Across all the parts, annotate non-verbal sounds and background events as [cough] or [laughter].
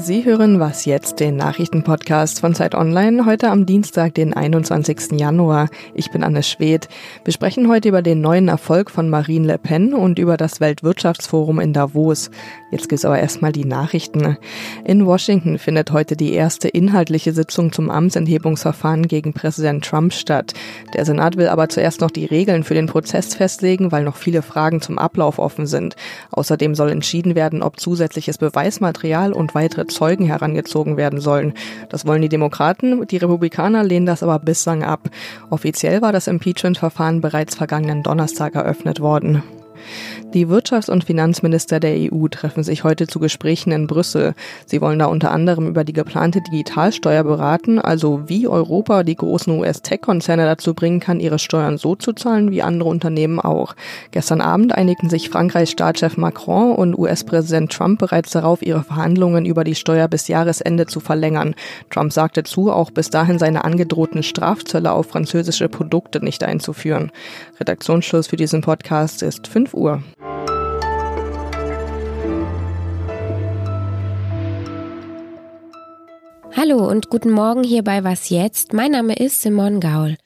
Sie hören Was jetzt, den Nachrichtenpodcast von Zeit Online, heute am Dienstag, den 21. Januar. Ich bin Anne Schwedt. Wir sprechen heute über den neuen Erfolg von Marine Le Pen und über das Weltwirtschaftsforum in Davos. Jetzt gibt's aber erstmal die Nachrichten. In Washington findet heute die erste inhaltliche Sitzung zum Amtsenthebungsverfahren gegen Präsident Trump statt. Der Senat will aber zuerst noch die Regeln für den Prozess festlegen, weil noch viele Fragen zum Ablauf offen sind. Außerdem soll entschieden werden, ob zusätzliches Beweismaterial und weitere Zeugen herangezogen werden sollen. Das wollen die Demokraten, die Republikaner lehnen das aber bislang ab. Offiziell war das Impeachment-Verfahren bereits vergangenen Donnerstag eröffnet worden. Die Wirtschafts- und Finanzminister der EU treffen sich heute zu Gesprächen in Brüssel. Sie wollen da unter anderem über die geplante Digitalsteuer beraten, also wie Europa die großen US-Tech-Konzerne dazu bringen kann, ihre Steuern so zu zahlen wie andere Unternehmen auch. Gestern Abend einigten sich Frankreichs Staatschef Macron und US-Präsident Trump bereits darauf, ihre Verhandlungen über die Steuer bis Jahresende zu verlängern. Trump sagte zu, auch bis dahin seine angedrohten Strafzölle auf französische Produkte nicht einzuführen. Redaktionsschluss für diesen Podcast ist 5 Uhr. Hallo und guten Morgen hier bei Was jetzt? Mein Name ist Simone Gaul.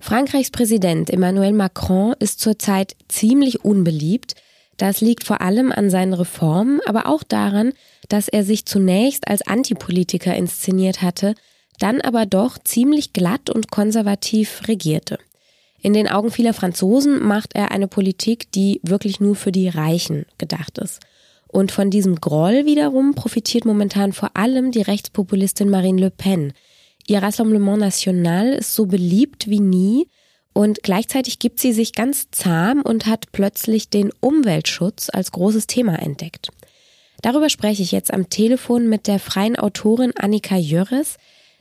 Frankreichs Präsident Emmanuel Macron ist zurzeit ziemlich unbeliebt. Das liegt vor allem an seinen Reformen, aber auch daran, dass er sich zunächst als Antipolitiker inszeniert hatte, dann aber doch ziemlich glatt und konservativ regierte. In den Augen vieler Franzosen macht er eine Politik, die wirklich nur für die Reichen gedacht ist. Und von diesem Groll wiederum profitiert momentan vor allem die Rechtspopulistin Marine Le Pen. Ihr Rassemblement National ist so beliebt wie nie und gleichzeitig gibt sie sich ganz zahm und hat plötzlich den Umweltschutz als großes Thema entdeckt. Darüber spreche ich jetzt am Telefon mit der freien Autorin Annika Jörres.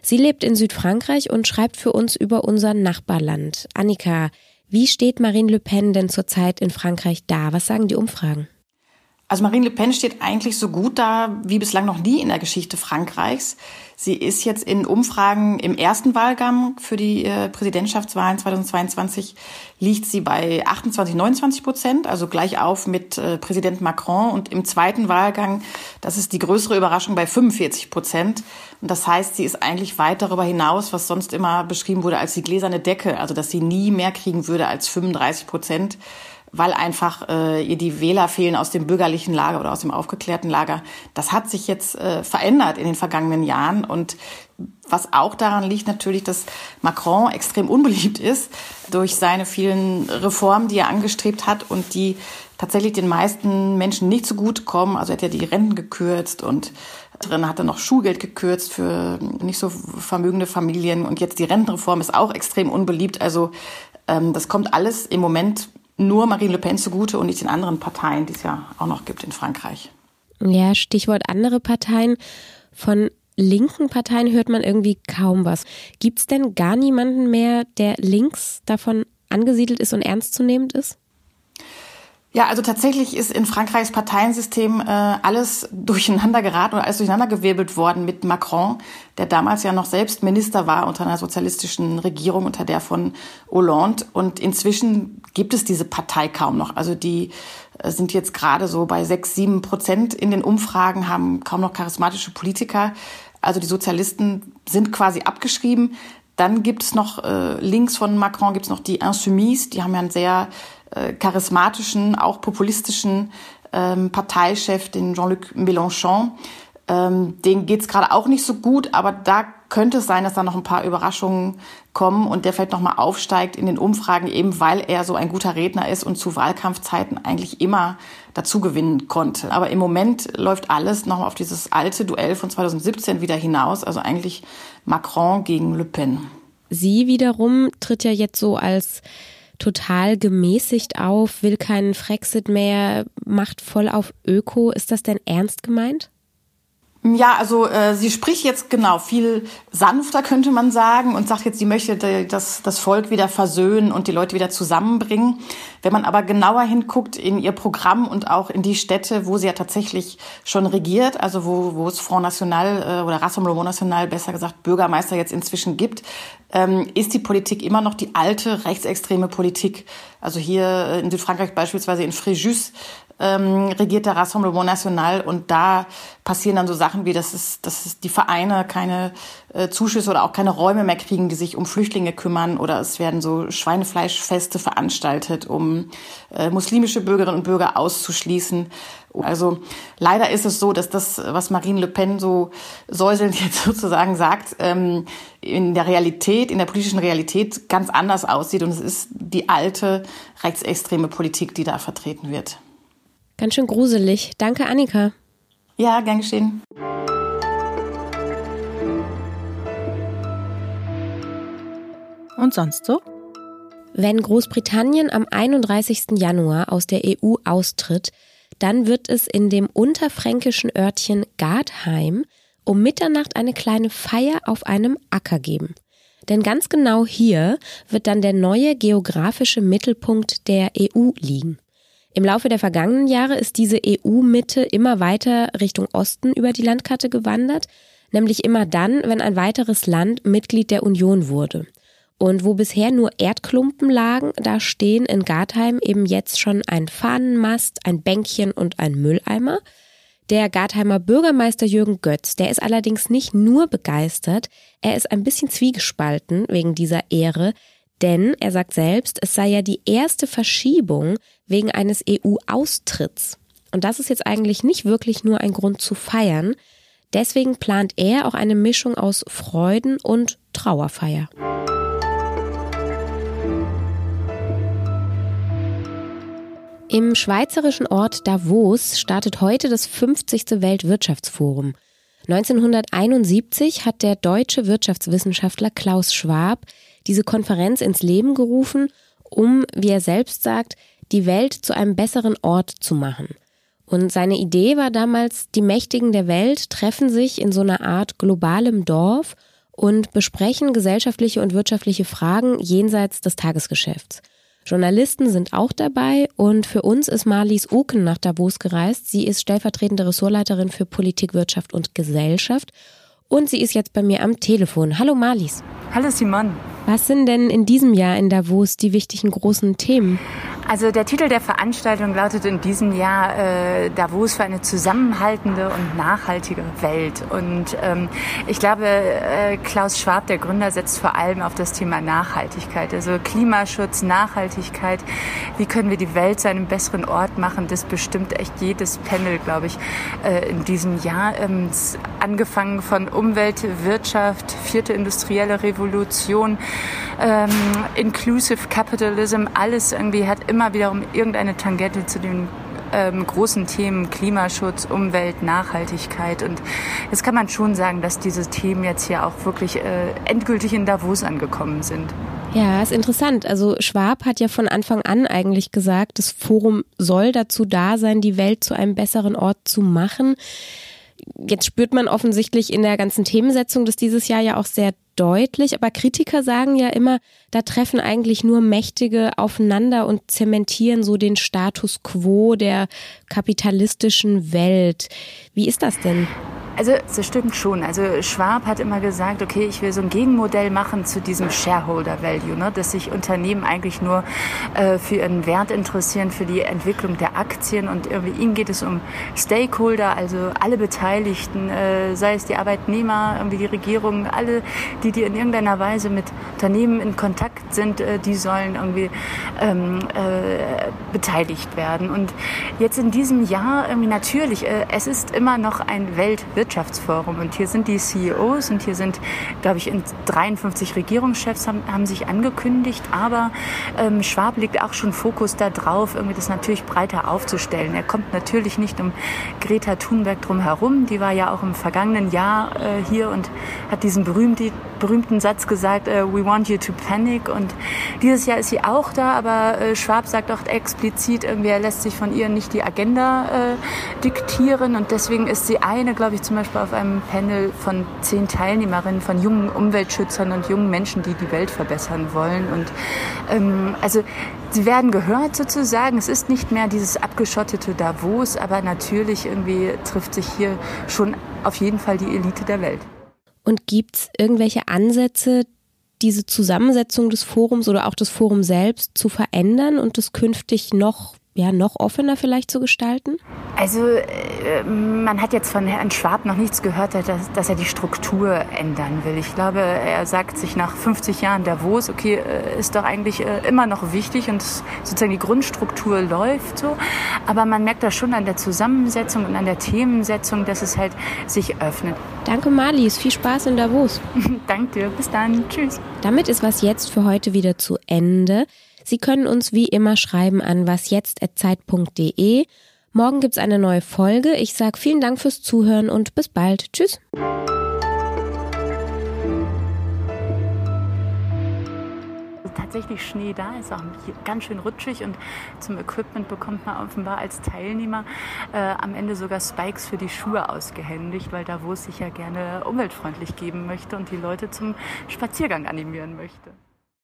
Sie lebt in Südfrankreich und schreibt für uns über unser Nachbarland. Annika, wie steht Marine Le Pen denn zurzeit in Frankreich da? Was sagen die Umfragen? Also Marine Le Pen steht eigentlich so gut da wie bislang noch nie in der Geschichte Frankreichs. Sie ist jetzt in Umfragen im ersten Wahlgang für die äh, Präsidentschaftswahlen 2022 liegt sie bei 28, 29 Prozent, also gleich auf mit äh, Präsident Macron. Und im zweiten Wahlgang, das ist die größere Überraschung, bei 45 Prozent. Und das heißt, sie ist eigentlich weit darüber hinaus, was sonst immer beschrieben wurde als die gläserne Decke, also dass sie nie mehr kriegen würde als 35 Prozent weil einfach äh, ihr die Wähler fehlen aus dem bürgerlichen Lager oder aus dem aufgeklärten Lager. Das hat sich jetzt äh, verändert in den vergangenen Jahren und was auch daran liegt natürlich, dass Macron extrem unbeliebt ist durch seine vielen Reformen, die er angestrebt hat und die tatsächlich den meisten Menschen nicht so gut kommen. Also er hat ja die Renten gekürzt und drin hat er noch Schulgeld gekürzt für nicht so vermögende Familien und jetzt die Rentenreform ist auch extrem unbeliebt. Also ähm, das kommt alles im Moment nur Marine Le Pen zugute und nicht den anderen Parteien, die es ja auch noch gibt in Frankreich. Ja, Stichwort andere Parteien. Von linken Parteien hört man irgendwie kaum was. Gibt es denn gar niemanden mehr, der links davon angesiedelt ist und ernstzunehmend ist? Ja, also tatsächlich ist in Frankreichs Parteiensystem äh, alles durcheinander geraten oder alles durcheinandergewirbelt worden mit Macron, der damals ja noch selbst Minister war unter einer sozialistischen Regierung, unter der von Hollande. Und inzwischen gibt es diese Partei kaum noch. Also die äh, sind jetzt gerade so bei sechs, sieben Prozent in den Umfragen, haben kaum noch charismatische Politiker. Also die Sozialisten sind quasi abgeschrieben. Dann gibt es noch äh, links von Macron gibt es noch die Insoumis, die haben ja einen sehr äh, charismatischen, auch populistischen ähm, Parteichef, den Jean-Luc Mélenchon. Ähm, den geht's gerade auch nicht so gut, aber da könnte es sein, dass da noch ein paar Überraschungen kommen und der vielleicht nochmal aufsteigt in den Umfragen, eben weil er so ein guter Redner ist und zu Wahlkampfzeiten eigentlich immer dazu gewinnen konnte. Aber im Moment läuft alles noch auf dieses alte Duell von 2017 wieder hinaus, also eigentlich Macron gegen Le Pen. Sie wiederum tritt ja jetzt so als total gemäßigt auf, will keinen Frexit mehr, macht voll auf Öko. Ist das denn ernst gemeint? Ja, also äh, sie spricht jetzt genau viel sanfter, könnte man sagen, und sagt jetzt, sie möchte das, das Volk wieder versöhnen und die Leute wieder zusammenbringen. Wenn man aber genauer hinguckt in ihr Programm und auch in die Städte, wo sie ja tatsächlich schon regiert, also wo, wo es Front National äh, oder Rassemblement National, besser gesagt Bürgermeister jetzt inzwischen gibt, ähm, ist die Politik immer noch die alte rechtsextreme Politik. Also hier in Südfrankreich beispielsweise in Fréjus ähm, regiert der Rassemblement National und da passieren dann so Sachen wie, dass es, dass es die Vereine keine äh, Zuschüsse oder auch keine Räume mehr kriegen, die sich um Flüchtlinge kümmern oder es werden so Schweinefleischfeste veranstaltet, um äh, muslimische Bürgerinnen und Bürger auszuschließen. Also leider ist es so, dass das, was Marine Le Pen so säuselnd [laughs] jetzt sozusagen sagt, ähm, in der Realität, in der politischen Realität ganz anders aussieht und es ist die alte rechtsextreme Politik, die da vertreten wird. Ganz schön gruselig. Danke, Annika. Ja, gern geschehen. Und sonst so? Wenn Großbritannien am 31. Januar aus der EU austritt, dann wird es in dem unterfränkischen Örtchen Gardheim um Mitternacht eine kleine Feier auf einem Acker geben. Denn ganz genau hier wird dann der neue geografische Mittelpunkt der EU liegen. Im Laufe der vergangenen Jahre ist diese EU-Mitte immer weiter Richtung Osten über die Landkarte gewandert, nämlich immer dann, wenn ein weiteres Land Mitglied der Union wurde. Und wo bisher nur Erdklumpen lagen, da stehen in Gartheim eben jetzt schon ein Fahnenmast, ein Bänkchen und ein Mülleimer. Der Gartheimer Bürgermeister Jürgen Götz, der ist allerdings nicht nur begeistert, er ist ein bisschen zwiegespalten wegen dieser Ehre, denn er sagt selbst, es sei ja die erste Verschiebung wegen eines EU-Austritts. Und das ist jetzt eigentlich nicht wirklich nur ein Grund zu feiern. Deswegen plant er auch eine Mischung aus Freuden und Trauerfeier. Im schweizerischen Ort Davos startet heute das 50. Weltwirtschaftsforum. 1971 hat der deutsche Wirtschaftswissenschaftler Klaus Schwab diese Konferenz ins Leben gerufen, um, wie er selbst sagt, die Welt zu einem besseren Ort zu machen. Und seine Idee war damals, die Mächtigen der Welt treffen sich in so einer Art globalem Dorf und besprechen gesellschaftliche und wirtschaftliche Fragen jenseits des Tagesgeschäfts. Journalisten sind auch dabei und für uns ist Marlies Uken nach Davos gereist. Sie ist stellvertretende Ressortleiterin für Politik, Wirtschaft und Gesellschaft und sie ist jetzt bei mir am Telefon. Hallo Marlies. Hallo Simon. Was sind denn in diesem Jahr in Davos die wichtigen großen Themen? Also der Titel der Veranstaltung lautet in diesem Jahr äh, Davos für eine zusammenhaltende und nachhaltige Welt. Und ähm, ich glaube, äh, Klaus Schwab, der Gründer, setzt vor allem auf das Thema Nachhaltigkeit. Also Klimaschutz, Nachhaltigkeit. Wie können wir die Welt zu einem besseren Ort machen? Das bestimmt echt jedes Panel, glaube ich, äh, in diesem Jahr. Ähm, angefangen von Umwelt, Wirtschaft, vierte industrielle Revolution, ähm, Inclusive Capitalism, alles irgendwie hat immer wiederum irgendeine Tangente zu den ähm, großen Themen Klimaschutz, Umwelt, Nachhaltigkeit. Und jetzt kann man schon sagen, dass diese Themen jetzt hier auch wirklich äh, endgültig in Davos angekommen sind. Ja, ist interessant. Also Schwab hat ja von Anfang an eigentlich gesagt, das Forum soll dazu da sein, die Welt zu einem besseren Ort zu machen. Jetzt spürt man offensichtlich in der ganzen Themensetzung das dieses Jahr ja auch sehr deutlich, aber Kritiker sagen ja immer, da treffen eigentlich nur Mächtige aufeinander und zementieren so den Status quo der kapitalistischen Welt. Wie ist das denn? Also das stimmt schon. Also Schwab hat immer gesagt, okay, ich will so ein Gegenmodell machen zu diesem Shareholder Value, ne? dass sich Unternehmen eigentlich nur äh, für ihren Wert interessieren, für die Entwicklung der Aktien und irgendwie ihnen geht es um Stakeholder, also alle Beteiligten, äh, sei es die Arbeitnehmer, irgendwie die Regierung, alle, die, die in irgendeiner Weise mit Unternehmen in Kontakt sind, äh, die sollen irgendwie ähm, äh, beteiligt werden. Und jetzt in diesem Jahr irgendwie natürlich, äh, es ist immer noch ein Weltwirtschaft Wirtschaftsforum. Und hier sind die CEOs und hier sind, glaube ich, 53 Regierungschefs haben, haben sich angekündigt. Aber ähm, Schwab legt auch schon Fokus darauf, irgendwie das natürlich breiter aufzustellen. Er kommt natürlich nicht um Greta Thunberg drum herum. Die war ja auch im vergangenen Jahr äh, hier und hat diesen berühmten, berühmten Satz gesagt, äh, we want you to panic. Und dieses Jahr ist sie auch da, aber äh, Schwab sagt auch explizit, irgendwie, er lässt sich von ihr nicht die Agenda äh, diktieren. Und deswegen ist sie eine, glaube ich, zum zum Beispiel auf einem Panel von zehn Teilnehmerinnen, von jungen Umweltschützern und jungen Menschen, die die Welt verbessern wollen. Und ähm, also sie werden gehört sozusagen. Es ist nicht mehr dieses abgeschottete Davos, aber natürlich irgendwie trifft sich hier schon auf jeden Fall die Elite der Welt. Und gibt es irgendwelche Ansätze, diese Zusammensetzung des Forums oder auch das Forum selbst zu verändern und es künftig noch ja noch offener vielleicht zu gestalten? Also äh, man hat jetzt von Herrn Schwab noch nichts gehört, dass, dass, er die Struktur ändern will. Ich glaube, er sagt sich nach 50 Jahren Davos, okay, äh, ist doch eigentlich äh, immer noch wichtig und sozusagen die Grundstruktur läuft so. Aber man merkt da schon an der Zusammensetzung und an der Themensetzung, dass es halt sich öffnet. Danke Marlies, viel Spaß in Davos. [laughs] Danke dir, bis dann, tschüss. Damit ist was jetzt für heute wieder zu Ende. Sie können uns wie immer schreiben an wasjetzt.zeit.de. Morgen gibt's eine neue Folge. Ich sage vielen Dank fürs Zuhören und bis bald. Tschüss. tatsächlich Schnee da, ist auch ganz schön rutschig und zum Equipment bekommt man offenbar als Teilnehmer äh, am Ende sogar Spikes für die Schuhe ausgehändigt, weil da wo es sich ja gerne umweltfreundlich geben möchte und die Leute zum Spaziergang animieren möchte.